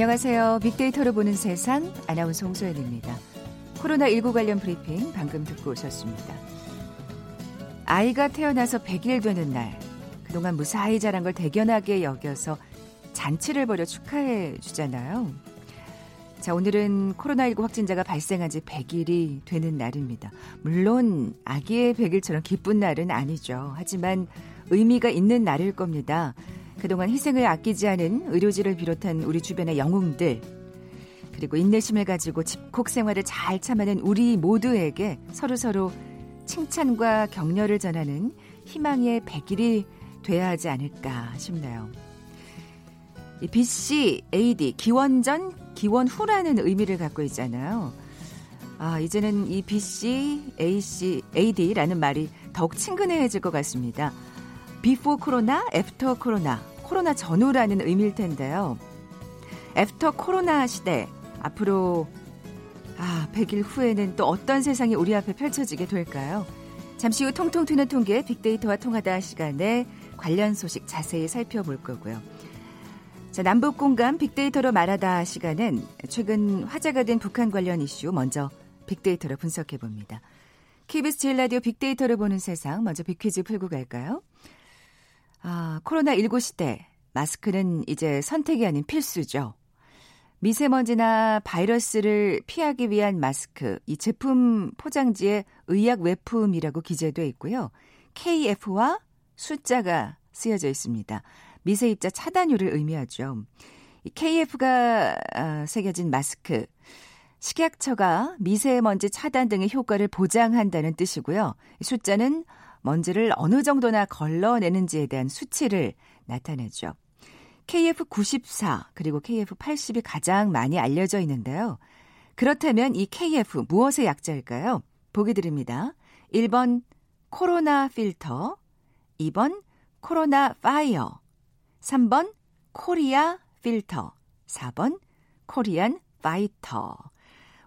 안녕하세요. 빅데이터로 보는 세상 아나운서 홍소연입니다. 코로나19 관련 브리핑 방금 듣고 오셨습니다. 아이가 태어나서 100일 되는 날, 그동안 무사히 자란 걸 대견하게 여겨서 잔치를 벌여 축하해 주잖아요. 자, 오늘은 코로나19 확진자가 발생한 지 100일이 되는 날입니다. 물론 아기의 100일처럼 기쁜 날은 아니죠. 하지만 의미가 있는 날일 겁니다. 그동안 희생을 아끼지 않은 의료진을 비롯한 우리 주변의 영웅들, 그리고 인내심을 가지고 집콕 생활을 잘 참아낸 우리 모두에게 서로서로 칭찬과 격려를 전하는 희망의 100일이 돼야 하지 않을까 싶네요. 이 BC, AD, 기원 전, 기원 후라는 의미를 갖고 있잖아요. 아, 이제는 이 BC, AC, AD라는 말이 더욱 친근해질 것 같습니다. before 코로나, after 코로나, 코로나 전후라는 의미일 텐데요. after 코로나 시대, 앞으로 아, 100일 후에는 또 어떤 세상이 우리 앞에 펼쳐지게 될까요? 잠시 후 통통 튀는 통계 빅데이터와 통하다 시간에 관련 소식 자세히 살펴볼 거고요. 자, 남북 공감 빅데이터로 말하다 시간은 최근 화제가 된 북한 관련 이슈 먼저 빅데이터로 분석해 봅니다. KBS 제일 라디오 빅데이터를 보는 세상 먼저 빅퀴즈 풀고 갈까요? 아, 코로나19 시대 마스크는 이제 선택이 아닌 필수죠. 미세먼지나 바이러스를 피하기 위한 마스크, 이 제품 포장지에 의약 외품이라고 기재돼 있고요. KF와 숫자가 쓰여져 있습니다. 미세입자 차단율을 의미하죠. KF가 아, 새겨진 마스크, 식약처가 미세먼지 차단 등의 효과를 보장한다는 뜻이고요. 숫자는 먼지를 어느 정도나 걸러내는지에 대한 수치를 나타내죠. KF94 그리고 KF80이 가장 많이 알려져 있는데요. 그렇다면 이 KF 무엇의 약자일까요? 보기 드립니다. 1번 코로나 필터, 2번 코로나 파이어, 3번 Korea filter, 4번 Korean fighter.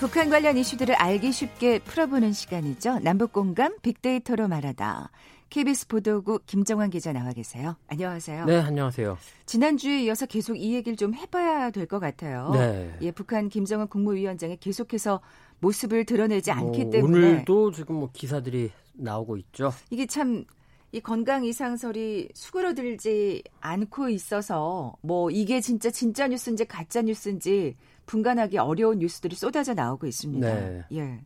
북한 관련 이슈들을 알기 쉽게 풀어보는 시간이죠. 남북 공감 빅데이터로 말하다. KBS 보도국 김정환 기자 나와 계세요. 안녕하세요. 네, 안녕하세요. 지난주에 이어서 계속 이 얘기를 좀 해봐야 될 것 같아요. 네. 예, 북한 김정은 국무위원장이 계속해서 모습을 드러내지 않기 뭐, 때문에 오늘도 지금 뭐 기사들이 나오고 있죠. 이게 참 이 건강 이상설이 수그러들지 않고 있어서 뭐 이게 진짜 진짜 뉴스인지 가짜 뉴스인지 분간하기 어려운 뉴스들이 쏟아져 나오고 있습니다. 네. 예.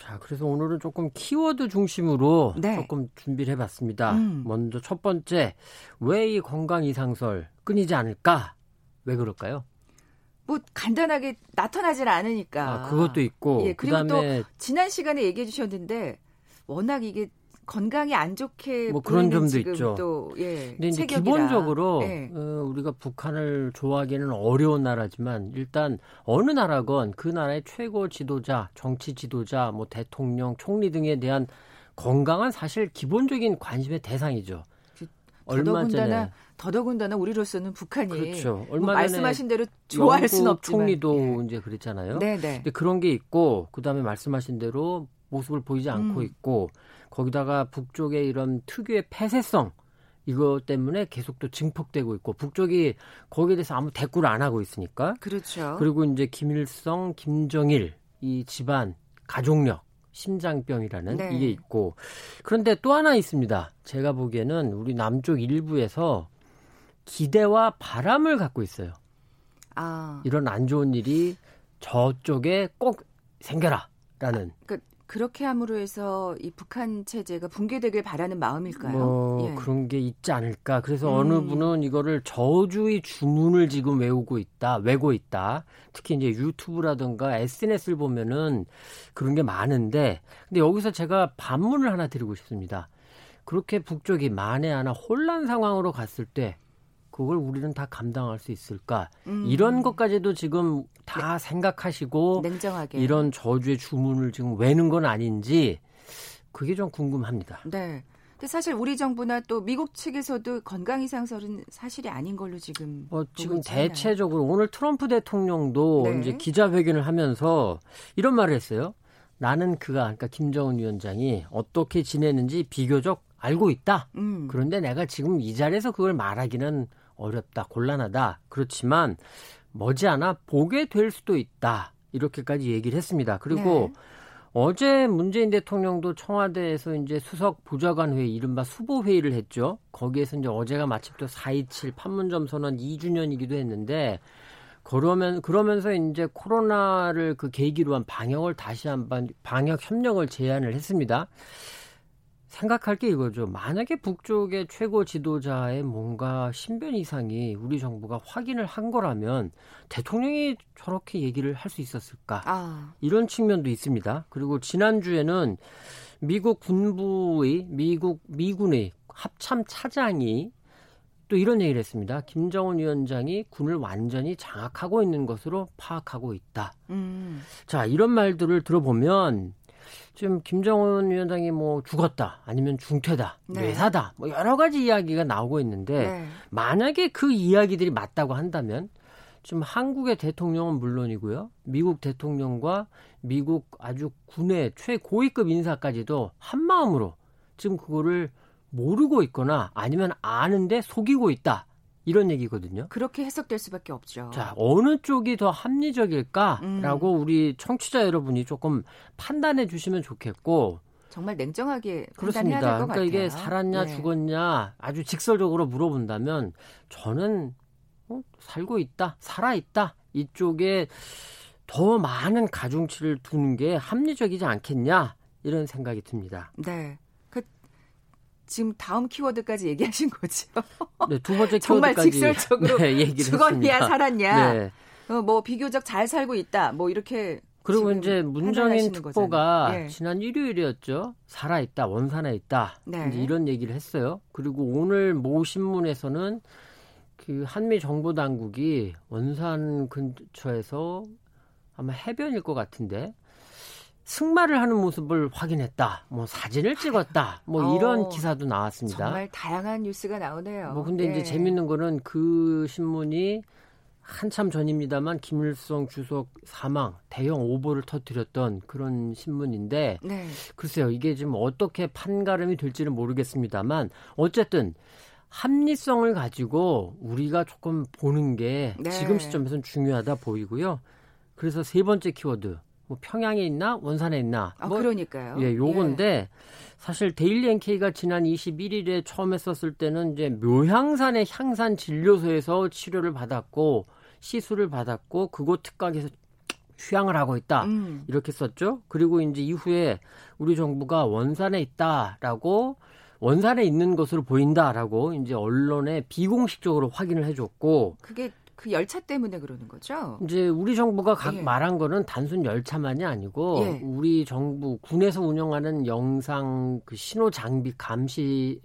자, 그래서 오늘은 조금 키워드 중심으로 네. 조금 준비를 해봤습니다. 음. 먼저 첫 번째, 왜 이 건강 이상설 끊이지 않을까? 왜 그럴까요? 뭐 간단하게 나타나질 않으니까. 아, 그것도 있고. 예, 그리고 그다음에... 또 지난 시간에 얘기해 주셨는데 워낙 이게 건강이 안 좋게 뭐 그런 점도 있죠. 또, 예, 근데 이제 체격이라. 기본적으로 예. 어, 우리가 북한을 좋아하기는 어려운 나라지만 일단 어느 나라건 그 나라의 최고 지도자, 정치 지도자, 뭐 대통령, 총리 등에 대한 건강한 사실 기본적인 관심의 대상이죠. 그, 얼마 전에 더더군다나 우리로서는 북한이 그렇죠. 뭐 얼마 뭐 말씀하신 대로 좋아할 수는 없지만 총리도 예. 이제 그랬잖아요. 네, 네. 근데 그런 게 있고 그다음에 말씀하신 대로 모습을 보이지 않고 음. 있고 거기다가 북쪽의 이런 특유의 폐쇄성 이것 때문에 계속 또 증폭되고 있고 북쪽이 거기에 대해서 아무 대꾸를 안 하고 있으니까 그렇죠. 그리고 이제 김일성, 김정일 이 집안 가족력 심장병이라는 네. 이게 있고 그런데 또 하나 있습니다. 제가 보기에는 우리 남쪽 일부에서 기대와 바람을 갖고 있어요. 아. 이런 안 좋은 일이 저쪽에 꼭 생겨라라는. 아, 그 그렇게 함으로 해서 이 북한 체제가 붕괴되길 바라는 마음일까요? 뭐 예. 그런 게 있지 않을까. 그래서 음. 어느 분은 이거를 저주의 주문을 지금 외우고 있다, 외고 있다. 특히 이제 유튜브라든가 SNS를 보면은 그런 게 많은데, 근데 여기서 제가 반문을 하나 드리고 싶습니다. 그렇게 북쪽이 만에 하나 혼란 상황으로 갔을 때 그걸 우리는 다 감당할 수 있을까? 음. 이런 것까지도 지금 다 네. 생각하시고 냉정하게 이런 저주의 주문을 지금 외는 건 아닌지 그게 좀 궁금합니다. 네. 근데 사실 우리 정부나 또 미국 측에서도 건강 이상설은 사실이 아닌 걸로 지금 뭐 지금. 대체적으로 오늘 트럼프 대통령도 네. 이제 기자회견을 하면서 이런 말을 했어요. 나는 그가 그러니까 김정은 위원장이 어떻게 지내는지 비교적 알고 있다. 음. 그런데 내가 지금 이 자리에서 그걸 말하기는 어렵다, 곤란하다. 그렇지만 머지않아 보게 될 수도 있다. 이렇게까지 얘기를 했습니다. 그리고 네. 어제 문재인 대통령도 청와대에서 이제 수석 보좌관 회의, 이른바 수보 회의를 했죠. 거기에서 이제 어제가 마침 또 4.27 판문점 선언 2주년이기도 했는데 그러면 그러면서 이제 코로나를 그 계기로 한 방역을 다시 한번 방역 협력을 제안을 했습니다. 생각할 게 이거죠. 만약에 북쪽의 최고 지도자의 뭔가 신변 이상이 우리 정부가 확인을 한 거라면 대통령이 저렇게 얘기를 할 수 있었을까? 아. 이런 측면도 있습니다. 그리고 지난주에는 미국 군부의 미국 미군의 합참 차장이 또 이런 얘기를 했습니다. 김정은 위원장이 군을 완전히 장악하고 있는 것으로 파악하고 있다. 음. 자, 이런 말들을 들어보면 지금 김정은 위원장이 뭐 죽었다 아니면 중퇴다 네. 뇌사다 뭐 여러 가지 이야기가 나오고 있는데 네. 만약에 그 이야기들이 맞다고 한다면 지금 한국의 대통령은 물론이고요 미국 대통령과 미국 아주 군의 최고위급 인사까지도 한 마음으로 지금 그거를 모르고 있거나 아니면 아는데 속이고 있다 이런 얘기거든요. 그렇게 해석될 수밖에 없죠. 자, 어느 쪽이 더 합리적일까라고 음. 우리 청취자 여러분이 조금 판단해 주시면 좋겠고 정말 냉정하게 그렇습니다. 그러니까 같아요. 이게 살았냐 네. 죽었냐 아주 직설적으로 물어본다면 저는 어, 살고 있다, 살아 있다 이쪽에 더 많은 가중치를 두는 게 합리적이지 않겠냐 이런 생각이 듭니다. 네. 지금 다음 키워드까지 얘기하신 거죠. 네, 두 번째 키워드까지 정말 직설적으로 네, 얘기를 죽었냐 했습니다. 살았냐. 네. 어, 뭐 비교적 잘 살고 있다. 뭐 이렇게 그리고 이제 문정인 특보가 네. 지난 일요일이었죠. 살아 있다, 원산에 있다. 네. 이제 이런 얘기를 했어요. 그리고 오늘 모 신문에서는 그 한미 정보 당국이 원산 근처에서 아마 해변일 것 같은데 승마를 하는 모습을 확인했다. 뭐 사진을 찍었다. 뭐 어, 이런 기사도 나왔습니다. 정말 다양한 뉴스가 나오네요. 뭐 근데 네. 이제 재밌는 거는 그 신문이 한참 전입니다만 김일성 주석 사망 대형 오보를 터뜨렸던 그런 신문인데 네. 글쎄요 이게 지금 어떻게 판가름이 될지는 모르겠습니다만 어쨌든 합리성을 가지고 우리가 조금 보는 게 네. 지금 시점에서는 중요하다 보이고요. 그래서 세 번째 키워드 뭐 평양에 있나 원산에 있나 아, 뭐, 그러니까요. 예, 요건데 예. 사실 데일리 NK가 지난 21일에 처음 했었을 때는 이제 묘향산의 향산 진료소에서 치료를 받았고 시술을 받았고 그곳 특각에서 휴양을 하고 있다 음. 이렇게 썼죠. 그리고 이제 이후에 우리 정부가 원산에 있다라고 원산에 있는 것으로 보인다라고 이제 언론에 비공식적으로 확인을 해줬고 그게 그 열차 때문에 그러는 거죠? 이제 우리 정부가 각 예. 말한 거는 단순 열차만이 아니고 예. 우리 정부 군에서 운영하는 영상 그 신호 장비 감시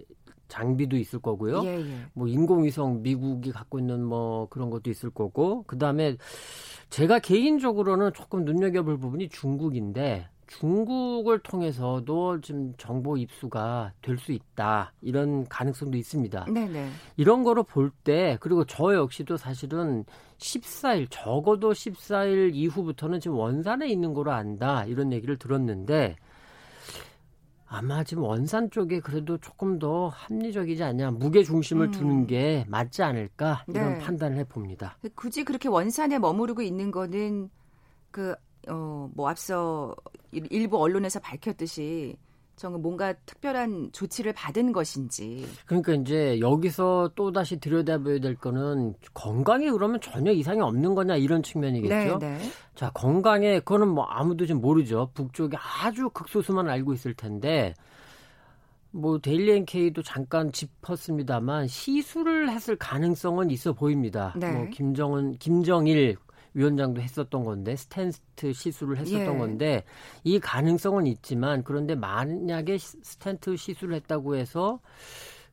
장비도 있을 거고요. 예, 예. 뭐 인공위성 미국이 갖고 있는 뭐 그런 것도 있을 거고 그다음에 제가 개인적으로는 조금 눈여겨볼 부분이 중국인데 중국을 통해서도 지금 정보 입수가 될 수 있다 이런 가능성도 있습니다. 네네. 이런 거로 볼 때 그리고 저 역시도 사실은 14일 적어도 14일 이후부터는 지금 원산에 있는 거로 안다 이런 얘기를 들었는데 아마 지금 원산 쪽에 그래도 조금 더 합리적이지 않냐 무게 중심을 음. 두는 게 맞지 않을까 이런 네. 판단을 해봅니다. 굳이 그렇게 원산에 머무르고 있는 거는 그 어, 뭐 앞서 일부 언론에서 밝혔듯이 정말 뭔가 특별한 조치를 받은 것인지. 그러니까 이제 여기서 또 다시 들여다봐야 될 거는 건강에 그러면 전혀 이상이 없는 거냐 이런 측면이겠죠. 네, 네. 자 건강에 그거는 뭐 아무도 좀 모르죠. 북쪽에 아주 극소수만 알고 있을 텐데 뭐 데일리 NK도 잠깐 짚었습니다만 시술을 했을 가능성은 있어 보입니다. 네. 뭐 김정은 김정일 위원장도 했었던 건데 스텐트 시술을 했었던 예. 건데 이 가능성은 있지만 그런데 만약에 스탠트 시술을 했다고 해서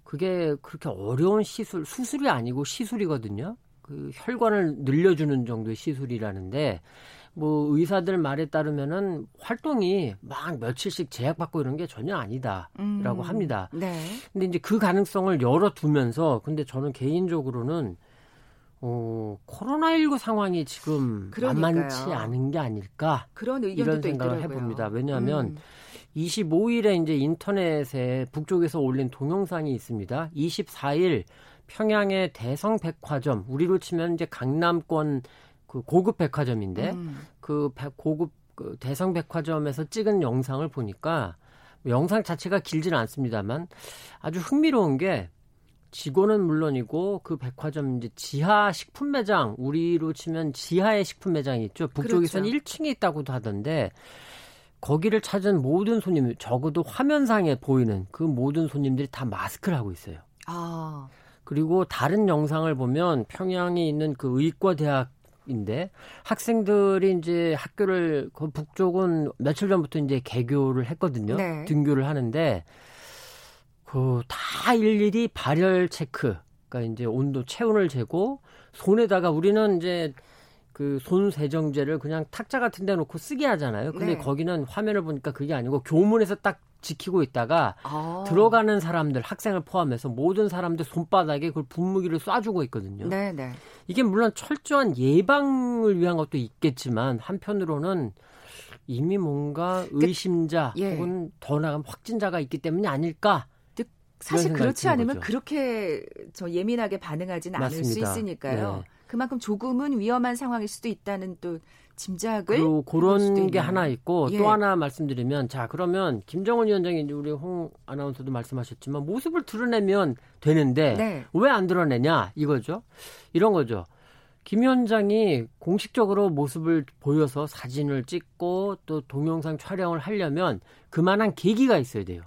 그게 그렇게 어려운 시술 수술이 아니고 시술이거든요. 그 혈관을 늘려주는 정도의 시술이라는데 뭐 의사들 말에 따르면은 활동이 막 며칠씩 제약받고 이런 게 전혀 아니다라고 음, 합니다. 네. 근데 이제 그 가능성을 열어두면서 근데 저는 개인적으로는 어, 코로나19 상황이 지금 그러니까요. 만만치 않은 게 아닐까 그런 이런 생각을 있더라고요. 해봅니다. 왜냐하면 음. 25일에 이제 인터넷에 북쪽에서 올린 동영상이 있습니다. 24일 평양의 대성백화점 우리로 치면 이제 강남권 그 고급 백화점인데 음. 그 고급 그 대성백화점에서 찍은 영상을 보니까 뭐 영상 자체가 길지는 않습니다만 아주 흥미로운 게 직원은 물론이고 그 백화점 이제 지하 식품 매장 우리로 치면 지하의 식품 매장이 있죠. 북쪽에서는 그렇죠. 1층에 있다고도 하던데 거기를 찾은 모든 손님 적어도 화면상에 보이는 그 모든 손님들이 다 마스크를 하고 있어요. 아. 그리고 다른 영상을 보면 평양에 있는 그 의과대학 인데 학생들이 이제 학교를 그 북쪽은 며칠 전부터 이제 개교를 했거든요. 네. 등교를 하는데 그 다 일일이 발열 체크, 그러니까 이제 온도 체온을 재고 손에다가 우리는 이제 그 손 세정제를 그냥 탁자 같은 데 놓고 쓰게 하잖아요. 근데 네. 거기는 화면을 보니까 그게 아니고 교문에서 딱 지키고 있다가 아. 들어가는 사람들 학생을 포함해서 모든 사람들 손바닥에 그 분무기를 쏴주고 있거든요. 네, 네. 이게 물론 철저한 예방을 위한 것도 있겠지만 한편으로는 이미 뭔가 그 의심자 그, 예. 혹은 더 나아가면 확진자가 있기 때문이 아닐까 사실 그렇지 않으면 거죠. 그렇게 저 예민하게 반응하지는 않을 수 있으니까요. 네. 그만큼 조금은 위험한 상황일 수도 있다는 또 짐작을 그런 게 하나 있고 예. 또 하나 말씀드리면 자 그러면 김정은 위원장이 이제 우리 홍 아나운서도 말씀하셨지만 모습을 드러내면 되는데 네. 왜안 드러내냐 이거죠. 이런 거죠. 김 위원장이 공식적으로 모습을 보여서 사진을 찍고 또 동영상 촬영을 하려면 그만한 계기가 있어야 돼요.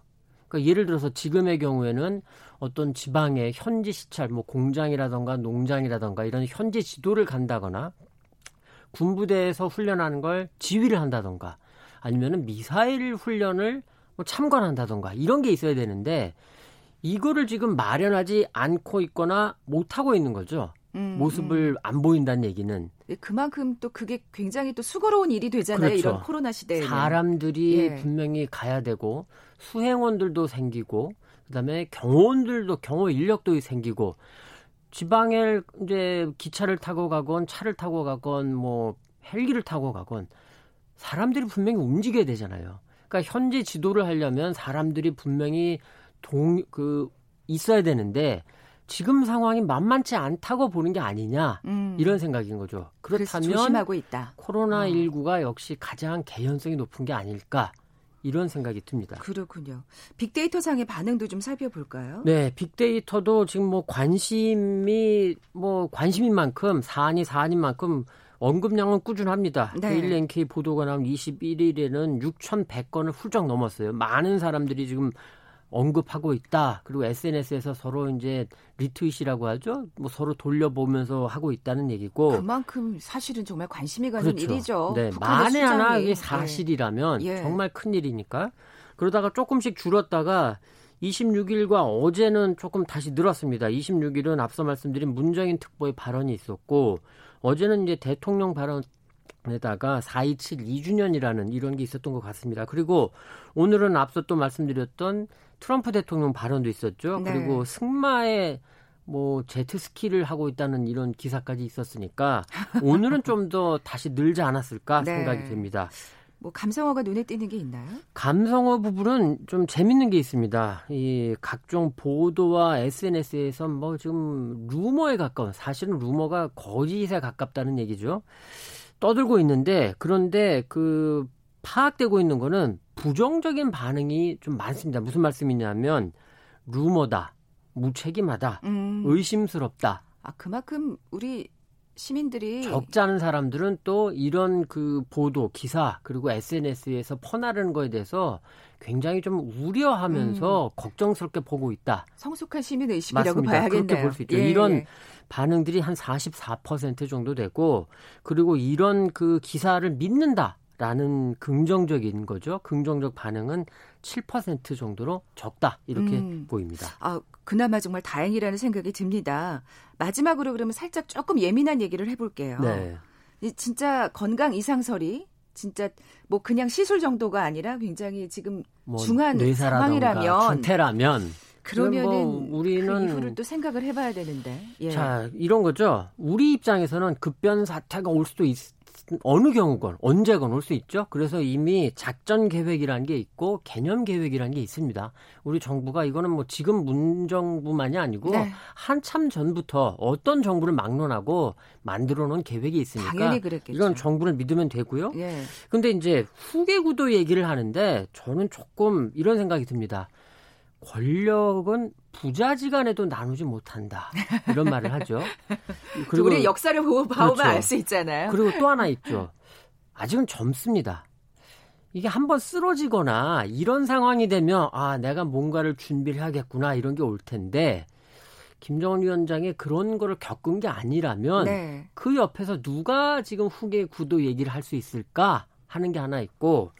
그러니까 예를 들어서 지금의 경우에는 어떤 지방의 현지 시찰, 뭐 공장이라던가 농장이라던가 이런 현지 지도를 간다거나 군부대에서 훈련하는 걸 지휘를 한다던가 아니면은 미사일 훈련을 뭐 참관한다던가 이런 게 있어야 되는데 이거를 지금 마련하지 않고 있거나 못 하고 있는 거죠. 음, 모습을 음. 안 보인다는 얘기는 네, 그만큼 또 그게 굉장히 또 수고로운 일이 되잖아요. 그렇죠. 이런 코로나 시대에 사람들이 예. 분명히 가야 되고 수행원들도 생기고 그다음에 경호원들도 경호 인력도 생기고 지방에 이제 기차를 타고 가건 차를 타고 가건 뭐 헬기를 타고 가건 사람들이 분명히 움직여야 되잖아요. 그러니까 현지 지도를 하려면 사람들이 분명히 동 그 있어야 되는데 지금 상황이 만만치 않다고 보는 게 아니냐 음. 이런 생각인 거죠. 그렇다면 조심하고 있다. 코로나 19가 역시 가장 개연성이 높은 게 아닐까 이런 생각이 듭니다. 그렇군요. 빅데이터 상의 반응도 좀 살펴볼까요? 네, 빅데이터도 지금 뭐 관심이 뭐 관심인 만큼 사안이 사안인 만큼 언급량은 꾸준합니다. 네. 데일리 NK 보도가 나온 21일에는 6,100건을 훌쩍 넘었어요. 많은 사람들이 지금 언급하고 있다. 그리고 SNS에서 서로 이제 리트윗이라고 하죠. 뭐 서로 돌려보면서 하고 있다는 얘기고. 그만큼 사실은 정말 관심이 가는 그렇죠. 일이죠. 네, 만에 하나 이게 네. 사실이라면 네. 정말 큰 일이니까. 그러다가 조금씩 줄었다가 26일과 어제는 조금 다시 늘었습니다. 26일은 앞서 말씀드린 문정인 특보의 발언이 있었고 어제는 이제 대통령 발언 에다가 4.27 2주년이라는 이런 게 있었던 것 같습니다. 그리고 오늘은 앞서 또 말씀드렸던 트럼프 대통령 발언도 있었죠. 네. 그리고 승마에 뭐 제트스키를 하고 있다는 이런 기사까지 있었으니까 오늘은 좀 더 다시 늘지 않았을까 네. 생각이 됩니다. 뭐 감성어가 눈에 띄는 게 있나요? 감성어 부분은 좀 재밌는 게 있습니다. 이 각종 보도와 SNS에서 뭐 지금 루머에 가까운 사실은 루머가 거짓에 가깝다는 얘기죠. 떠들고 있는데 그런데 그 파악되고 있는 거는 부정적인 반응이 좀 많습니다. 무슨 말씀이냐면 루머다, 무책임하다, 음. 의심스럽다. 아 그만큼 우리 시민들이 적지 않은 사람들은 또 이런 그 보도, 기사 그리고 SNS에서 퍼나르는 거에 대해서 굉장히 좀 우려하면서 음. 걱정스럽게 보고 있다. 성숙한 시민 의식이라고. 봐야겠네요. 그렇게 볼 수 있죠. 예, 이런 예. 반응들이 한 44% 정도 되고 그리고 이런 그 기사를 믿는다. 라는 긍정적인 거죠. 긍정적 반응은 7% 정도로 적다. 이렇게 음. 보입니다. 아, 그나마 정말 다행이라는 생각이 듭니다. 마지막으로 그러면 살짝 조금 예민한 얘기를 해볼게요. 네. 진짜 건강 이상설이 진짜 뭐 그냥 시술 정도가 아니라 굉장히 지금 뭐 중한 상황이라면 중태라면 그러면은 뭐 우리는 그 이후를 또 생각을 해봐야 되는데. 예. 자 이런 거죠. 우리 입장에서는 급변 사태가 올 수도 있, 어느 경우건 언제건 올 수 있죠. 그래서 이미 작전 계획이라는 게 있고 개념 계획이라는 게 있습니다. 우리 정부가 이거는 뭐 지금 문정부만이 아니고 네. 한참 전부터 어떤 정부를 막론하고 만들어 놓은 계획이 있으니까 이건 정부를 믿으면 되고요. 예. 근데 이제 후계 구도 얘기를 하는데 저는 조금 이런 생각이 듭니다. 권력은 부자지간에도 나누지 못한다 이런 말을 하죠. 그리고 우리 역사를 보고 봐오면 그렇죠. 알수 있잖아요. 그리고 또 하나 있죠. 아직은 젊습니다. 이게 한번 쓰러지거나 이런 상황이 되면 아 내가 뭔가를 준비를 해야겠구나 이런 게 올 텐데 김정은 위원장이 그런 거를 겪은 게 아니라면 네. 그 옆에서 누가 지금 후계 구도 얘기를 할 수 있을까 하는 게 하나 있고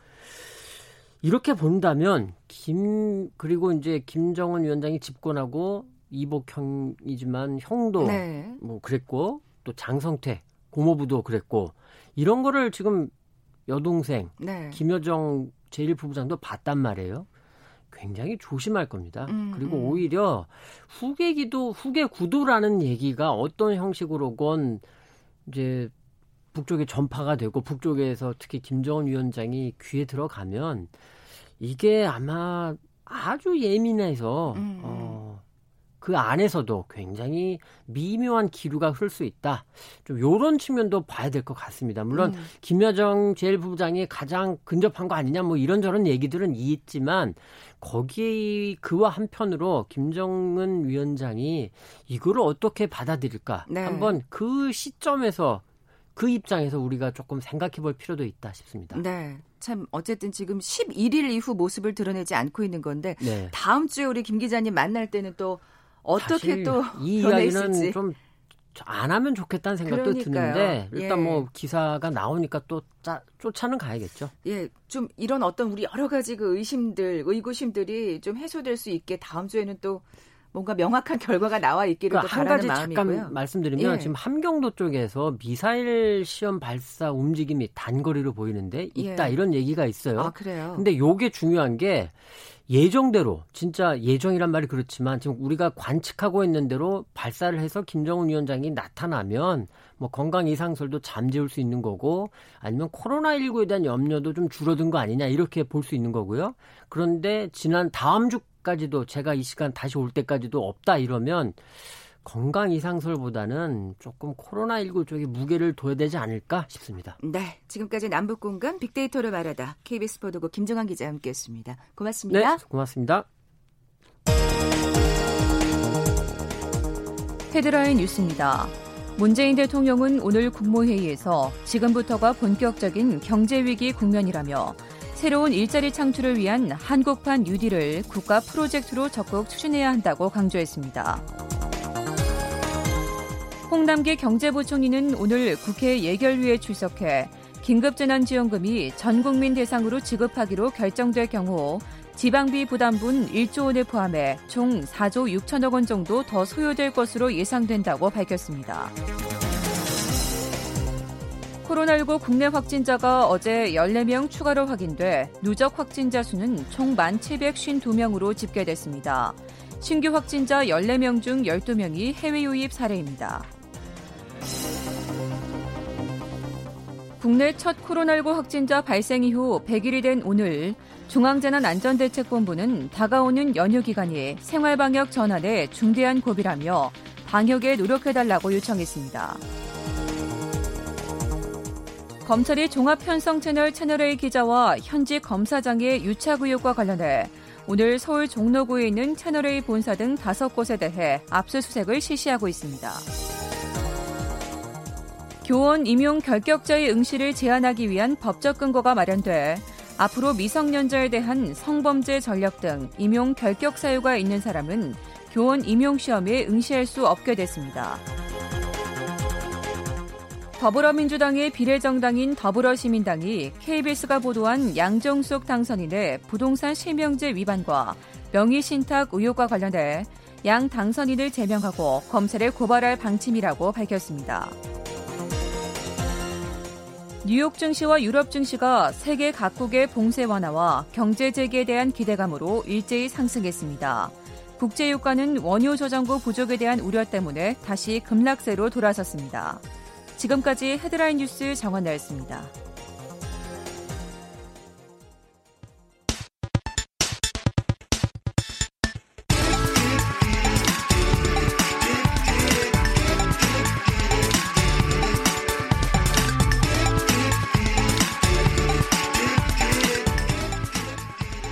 이렇게 본다면 김 그리고 이제 김정은 위원장이 집권하고 이복형이지만 형도 네. 뭐 그랬고 또 장성태 고모부도 그랬고 이런 거를 지금 여동생 네. 김여정 제1부부장도 봤단 말이에요. 굉장히 조심할 겁니다. 음, 그리고 음. 오히려 후계 기도 후계 구도라는 얘기가 어떤 형식으로건 이제 북쪽에 전파가 되고 북쪽에서 특히 김정은 위원장이 귀에 들어가면 이게 아마 아주 예민해서 음. 어, 그 안에서도 굉장히 미묘한 기류가 흐를 수 있다. 좀 요런 측면도 봐야 될 것 같습니다. 물론 음. 김여정 제1부부장이 가장 근접한 거 아니냐 뭐 이런저런 얘기들은 있지만 거기 그와 한편으로 김정은 위원장이 이거를 어떻게 받아들일까? 네. 한번 그 시점에서 그 입장에서 우리가 조금 생각해 볼 필요도 있다 싶습니다. 네. 참 어쨌든 지금 11일 이후 모습을 드러내지 않고 있는 건데 네. 다음 주에 우리 김 기자님 만날 때는 또 어떻게 또이 이야기는 좀 안 하면 좋겠다는 생각도 그러니까요. 드는데 일단 예. 뭐 기사가 나오니까 또 짜, 쫓아는 가야겠죠. 예, 좀 이런 어떤 우리 여러 가지 그 의심들, 의구심들이 좀 해소될 수 있게 다음 주에는 또 뭔가 명확한 결과가 나와 있기를 그러니까 한 가지 마음이고요. 잠깐 말씀드리면 예. 지금 함경도 쪽에서 미사일 시험 발사 움직임이 단거리로 보이는데 있다 예. 이런 얘기가 있어요. 아, 그래요. 근데 요게 중요한 게 예정대로 진짜 예정이란 말이 그렇지만 지금 우리가 관측하고 있는 대로 발사를 해서 김정은 위원장이 나타나면 뭐 건강 이상설도 잠재울 수 있는 거고 아니면 코로나19에 대한 염려도 좀 줄어든 거 아니냐 이렇게 볼 수 있는 거고요. 그런데 지난 다음 주 때까지도 제가 이 시간 다시 올 때까지도 없다 이러면 건강 이상설보다는 조금 코로나19 쪽에 무게를 둬야 되지 않을까 싶습니다. 네. 지금까지 남북 공간 빅데이터를 말하다 KBS 보도국 김정환 기자 함께 했습니다. 고맙습니다. 네. 고맙습니다. 헤드라인 뉴스입니다. 문재인 대통령은 오늘 국무회의에서 지금부터가 본격적인 경제위기 국면이라며 새로운 일자리 창출을 위한 한국판 뉴딜을 국가 프로젝트로 적극 추진해야 한다고 강조했습니다. 홍남기 경제부총리는 오늘 국회 예결위에 출석해 긴급재난지원금이 전 국민 대상으로 지급하기로 결정될 경우 지방비 부담분 1조 원을 포함해 총 4조 6천억 원 정도 더 소요될 것으로 예상된다고 밝혔습니다. 코로나19 국내 확진자가 어제 14명 추가로 확인돼 누적 확진자 수는 총 1,752명으로 집계됐습니다. 신규 확진자 14명 중 12명이 해외 유입 사례입니다. 국내 첫 코로나19 확진자 발생 이후 100일이 된 오늘 중앙재난안전대책본부는 다가오는 연휴 기간에 생활방역 전환에 중대한 고비라며 방역에 노력해달라고 요청했습니다. 검찰이 종합편성 채널 채널A 기자와 현직 검사장의 유착 의혹과 관련해 오늘 서울 종로구에 있는 채널A 본사 등 다섯 곳에 대해 압수수색을 실시하고 있습니다. 교원 임용 결격자의 응시를 제한하기 위한 법적 근거가 마련돼 앞으로 미성년자에 대한 성범죄 전력 등 임용 결격 사유가 있는 사람은 교원 임용 시험에 응시할 수 없게 됐습니다. 더불어민주당의 비례정당인 더불어시민당이 KBS가 보도한 양정숙 당선인의 부동산 실명제 위반과 명의신탁 의혹과 관련해 양 당선인을 제명하고 검찰에 고발할 방침이라고 밝혔습니다. 뉴욕 증시와 유럽 증시가 세계 각국의 봉쇄 완화와 경제 재개에 대한 기대감으로 일제히 상승했습니다. 국제유가는 원유 저장고 부족에 대한 우려 때문에 다시 급락세로 돌아섰습니다. 지금까지 헤드라인 뉴스 정원 나였습니다.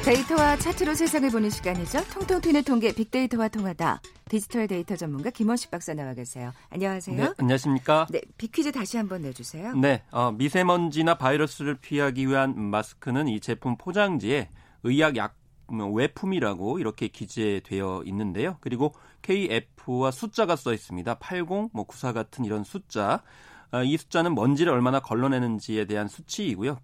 데이터와 차트로 세상을 보는 시간이죠. 통통 튀는 통계 빅데이터와 통하다. 디지털 데이터 전문가 김원식 박사 나와 계세요. 안녕하세요. 네, 안녕하십니까. 네, 빅퀴즈 다시 한번 내주세요. 네, 어, 미세먼지나 바이러스를 피하기 위한 마스크는 이 제품 포장지에 의약 약 뭐, 외품이라고 이렇게 기재되어 있는데요. 그리고 KF와 숫자가 써 있습니다. 80, 뭐 94 같은 이런 숫자. 아, 이 숫자는 먼지를 얼마나 걸러내는지에 대한 수치이고요.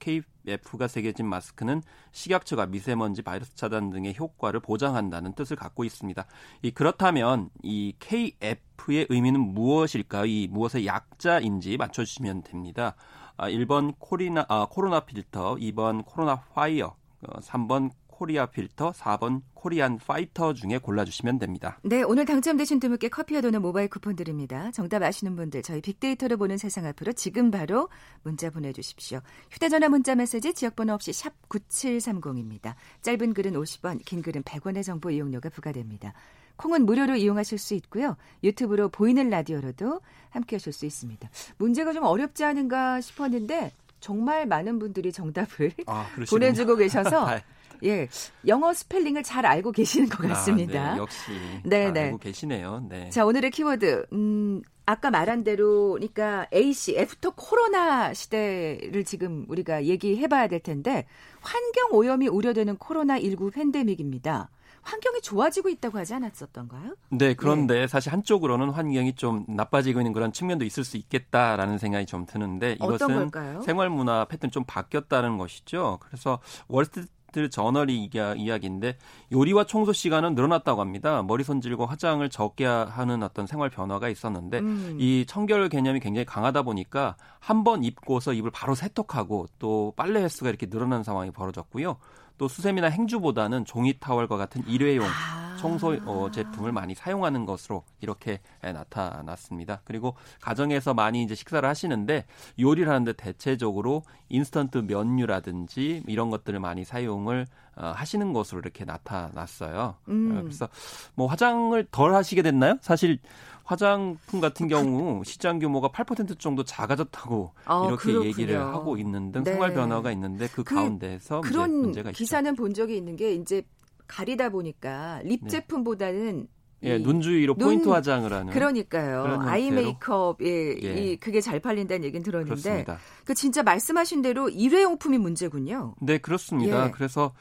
KF가 새겨진 마스크는 식약처가 미세먼지 바이러스 차단 등의 효과를 보장한다는 뜻을 갖고 있습니다. 이 그렇다면 이 KF의 의미는 무엇일까요? 이 무엇의 약자인지 맞춰주시면 됩니다. 아, 1번 코리나, 아, corona filter, 2번 corona fighter, 3번 어, Korea filter, 4번 Korean fighter 중에 골라주시면 됩니다. 네, 오늘 당첨되신 두 분께 커피와 도넛 모바일 쿠폰 드립니다. 정답 아시는 분들 저희 빅데이터를 보는 세상 앞으로 지금 바로 문자 보내주십시오. 휴대전화 문자 메시지 지역번호 없이 샵 9730입니다. 짧은 글은 50원, 긴 글은 100원의 정보 이용료가 부과됩니다. 콩은 무료로 이용하실 수 있고요. 유튜브로 보이는 라디오로도 함께 하실 수 있습니다. 문제가 좀 어렵지 않은가 싶었는데 정말 많은 분들이 정답을 아, 보내주고 계셔서 예, 영어 스펠링을 잘 알고 계시는 것 같습니다. 아, 네, 역시 네, 네. 알고 계시네요. 네. 자, 오늘의 키워드 음 아까 말한 대로 그러니까 AC after 코로나 시대를 지금 우리가 얘기해 봐야 될 텐데 환경 오염이 우려되는 코로나 19 팬데믹입니다. 환경이 좋아지고 있다고 하지 않았었던가요? 네, 그런데 네. 사실 한쪽으로는 환경이 좀 나빠지고 있는 그런 측면도 있을 수 있겠다라는 생각이 좀 드는데 이것은 생활 문화 패턴 좀 바뀌었다는 것이죠. 그래서 월스트리트 저널이 이야기인데 요리와 청소 시간은 늘어났다고 합니다. 머리 손질과 화장을 적게 하는 어떤 생활 변화가 있었는데 음. 이 청결 개념이 굉장히 강하다 보니까 한 번 입고서 입을 바로 세척하고 또 빨래 횟수가 이렇게 늘어난 상황이 벌어졌고요. 또 수세미나 행주보다는 종이 타월과 같은 일회용 아. 청소 어, 제품을 많이 사용하는 것으로 이렇게 나타났습니다. 그리고 가정에서 많이 이제 식사를 하시는데 요리를 하는데 대체적으로 인스턴트 면류라든지 이런 것들을 많이 사용을 어, 하시는 것으로 이렇게 나타났어요. 음. 그래서 뭐 화장을 덜 하시게 됐나요? 사실 화장품 같은 경우 시장 규모가 8% 정도 작아졌다고 아, 이렇게 그렇군요. 얘기를 하고 있는 등 네. 생활 변화가 있는데 그, 그 가운데서 그런 문제가 기사는 있죠. 본 적이 있는 게 이제 가리다 보니까 립 네. 제품보다는 예, 눈 주위로 포인트 눈, 화장을 하는. 그러니까요. 아이 메이크업, 예, 예. 이, 그게 잘 팔린다는 얘기는 들었는데. 그렇습니다. 그 진짜 말씀하신 대로 일회용품이 문제군요. 네, 그렇습니다. 예. 그래서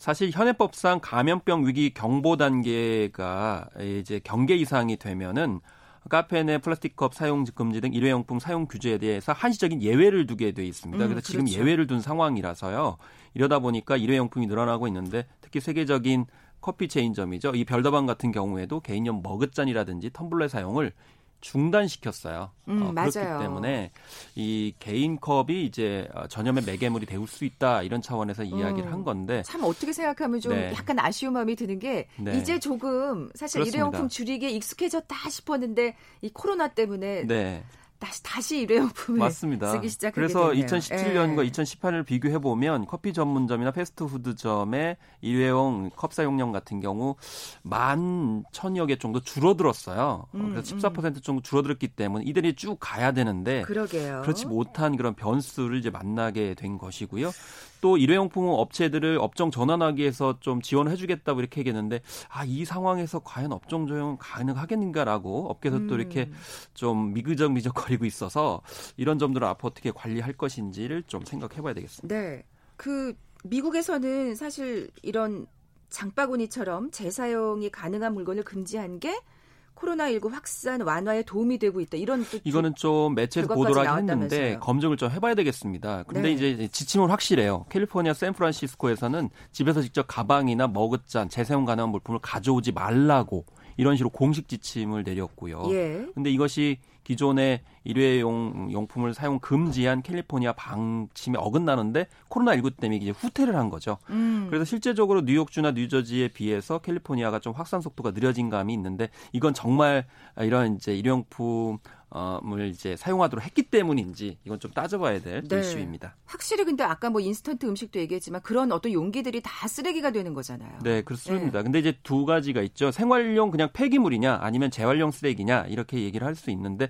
사실 현행법상 감염병 위기 경보 단계가 이제 경계 이상이 되면은 카페 내 플라스틱 컵 사용 금지 등 일회용품 사용 규제에 대해서 한시적인 예외를 두게 돼 있습니다. 음, 그래서 지금 그렇죠. 예외를 둔 상황이라서요. 이러다 보니까 일회용품이 늘어나고 있는데 특히 세계적인 커피 체인점이죠. 이 별다방 같은 경우에도 개인용 머그잔이라든지 텀블러 사용을 중단시켰어요. 음, 어, 그렇기 때문에 이 개인 컵이 이제 어, 전염의 매개물이 되올 수 있다 이런 차원에서 이야기를 음, 한 건데 참 어떻게 생각하면 좀 네. 약간 아쉬운 마음이 드는 게 네. 이제 조금 사실 그렇습니다. 일회용품 줄이기에 익숙해졌다 싶었는데 이 코로나 때문에 네. 다시 다시 일회용품을 맞습니다. 쓰기 시작하게 그래서 되네요. 2017년과 예. 2018년을 비교해 보면 커피 전문점이나 패스트푸드점의 일회용 컵 사용량 같은 경우 만 천여 개 정도 줄어들었어요. 음, 그래서 14% 음. 정도 줄어들었기 때문에 이들이 쭉 가야 되는데 그러게요. 그렇지 못한 그런 변수를 이제 만나게 된 것이고요. 또 일회용품 업체들을 업종 전환하기 위해서 좀 지원을 해주겠다고 이렇게 얘기했는데 아 이 상황에서 과연 업종 조정 가능하겠는가라고 업계에서 음. 또 이렇게 음. 좀 미그적미적거리고 있어서 이런 점들을 앞으로 어떻게 관리할 것인지를 좀 생각해 봐야 되겠습니다. 네, 그 미국에서는 사실 이런 장바구니처럼 재사용이 가능한 물건을 금지한 게 코로나19 확산 완화에 도움이 되고 있다. 이런 이거는 좀 매체에서 보도를 했는데 검증을 좀 해봐야 되겠습니다. 근데 네. 이제 지침은 확실해요. 캘리포니아 샌프란시스코에서는 집에서 직접 가방이나 머그잔, 재사용 가능한 물품을 가져오지 말라고 이런 식으로 공식 지침을 내렸고요. 예. 근데 이것이 기존의 일회용 용품을 사용 금지한 캘리포니아 방침에 어긋나는데 코로나19 때문에 이제 후퇴를 한 거죠. 음. 그래서 실제적으로 뉴욕주나 뉴저지에 비해서 캘리포니아가 좀 확산 속도가 느려진 감이 있는데 이건 정말 이런 이제 일회용품 을 이제 사용하도록 했기 때문인지 이건 좀 따져봐야 될 네. 이슈입니다. 확실히 근데 아까 뭐 인스턴트 음식도 얘기했지만 그런 어떤 용기들이 다 쓰레기가 되는 거잖아요. 네, 그렇습니다. 네. 근데 이제 두 가지가 있죠. 생활용 그냥 폐기물이냐 아니면 재활용 쓰레기냐 이렇게 얘기를 할 수 있는데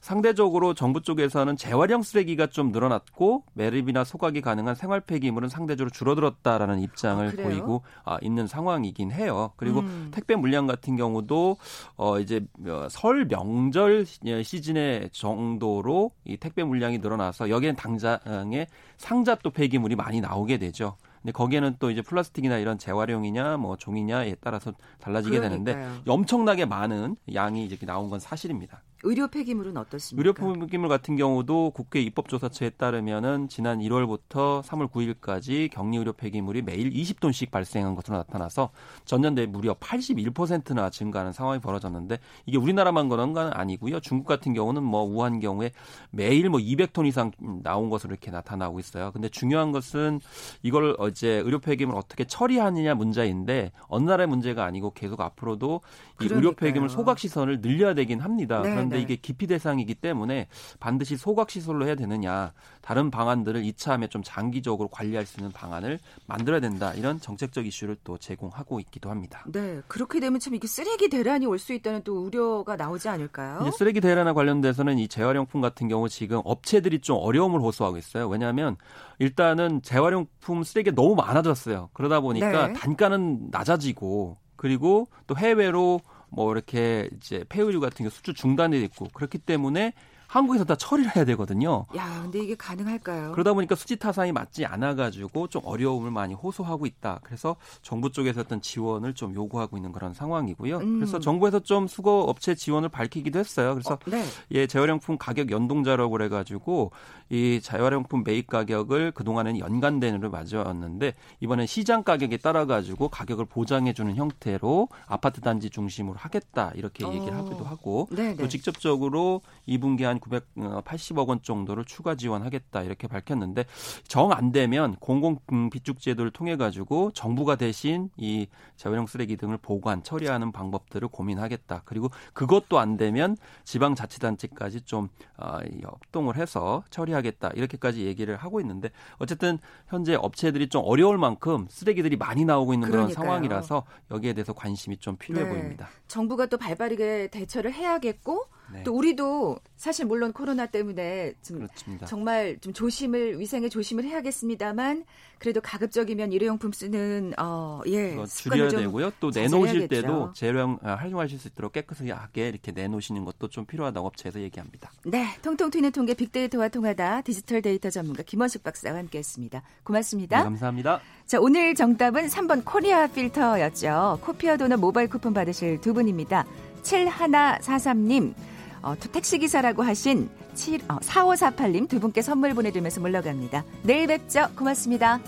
상대적으로 정부 쪽에서는 재활용 쓰레기가 좀 늘어났고 매립이나 소각이 가능한 생활 폐기물은 상대적으로 줄어들었다라는 입장을 아, 보이고 아, 있는 상황이긴 해요. 그리고 음. 택배 물량 같은 경우도 어 이제 어, 설 명절 시 시즌의 정도로 이 택배 물량이 늘어나서 여기엔 당장에 상자 또 폐기물이 많이 나오게 되죠. 근데 거기에는 또 이제 플라스틱이나 이런 재활용이냐 뭐 종이냐에 따라서 달라지게 그러니까요. 되는데 엄청나게 많은 양이 이렇게 나온 건 사실입니다. 의료 폐기물은 어떻습니까? 의료 폐기물 같은 경우도 국회 입법조사처에 따르면은 지난 1월부터 3월 9일까지 격리 의료 폐기물이 매일 20톤씩 발생한 것으로 나타나서 전년 대비 무려 81%나 증가하는 상황이 벌어졌는데 이게 우리나라만 그런 건 아니고요. 중국 같은 경우는 뭐 우한 경우에 매일 뭐 200톤 이상 나온 것으로 이렇게 나타나고 있어요. 근데 중요한 것은 이걸 어제 의료 폐기물 어떻게 처리하느냐 문제인데 어느 나라의 문제가 아니고 계속 앞으로도 이 그러니까요. 의료 폐기물 소각 시설을 늘려야 되긴 합니다. 네. 그런데 네. 이게 기피 대상이기 때문에 반드시 소각 시설로 해야 되느냐 다른 방안들을 이차함에 좀 장기적으로 관리할 수 있는 방안을 만들어야 된다 이런 정책적 이슈를 또 제공하고 있기도 합니다. 네 그렇게 되면 참 이게 쓰레기 대란이 올 수 있다는 또 우려가 나오지 않을까요? 쓰레기 대란과 관련돼서는 이 재활용품 같은 경우 지금 업체들이 좀 어려움을 호소하고 있어요. 왜냐하면 일단은 재활용품 쓰레기가 너무 많아졌어요. 그러다 보니까 네. 단가는 낮아지고 그리고 또 해외로 뭐 이렇게 이제 폐의류 같은 게 수출 중단이 됐고 그렇기 때문에 한국에서 다 처리를 해야 되거든요. 야, 근데 이게 가능할까요? 그러다 보니까 수지 타산이 맞지 않아 가지고 좀 어려움을 많이 호소하고 있다. 그래서 정부 쪽에서 어떤 지원을 좀 요구하고 있는 그런 상황이고요. 음. 그래서 정부에서 좀 수거 업체 지원을 밝히기도 했어요. 그래서 어, 네. 예, 재활용품 가격 연동자라고 그래 가지고 이 재활용품 매입 가격을 그동안은 연간 대으로 맞아왔는데 이번엔 시장 가격에 따라 가지고 가격을 보장해 주는 형태로 아파트 단지 중심으로 하겠다. 이렇게 얘기를 어. 하기도 하고 네, 또 네. 직접적으로 2분기 한 980억 원 정도를 추가 지원하겠다 이렇게 밝혔는데 정 안 되면 공공 비축 제도를 통해 가지고 정부가 대신 이 재활용 쓰레기 등을 보관 처리하는 방법들을 고민하겠다. 그리고 그것도 안 되면 지방 자치단체까지 좀 어, 협동을 해서 처리하겠다. 이렇게까지 얘기를 하고 있는데 어쨌든 현재 업체들이 좀 어려울 만큼 쓰레기들이 많이 나오고 있는 그러니까요. 그런 상황이라서 여기에 대해서 관심이 좀 필요해 네. 보입니다. 정부가 또 발빠르게 대처를 해야겠고 네. 또 우리도 사실 물론 코로나 때문에 좀 정말 좀 조심을 위생에 조심을 해야겠습니다만 그래도 가급적이면 일회용품 쓰는 어예 줄여야 되고요. 또 내놓으실 때도 재활용 아, 활용하실 수 있도록 깨끗하게 이렇게 내놓으시는 것도 좀 필요하다고 업체에서 얘기합니다. 네, 통통 튀는 통계 빅데이터와 통하다 디지털 데이터 전문가 김원식 박사와 함께했습니다. 고맙습니다. 네, 감사합니다. 자 오늘 정답은 3번 코리아 필터였죠. 커피와 도넛 모바일 쿠폰 받으실 두 분입니다. 7143님. 어, 택시기사라고 하신 7, 어, 4548님 두 분께 선물 보내드리면서 물러갑니다. 내일 뵙죠. 고맙습니다.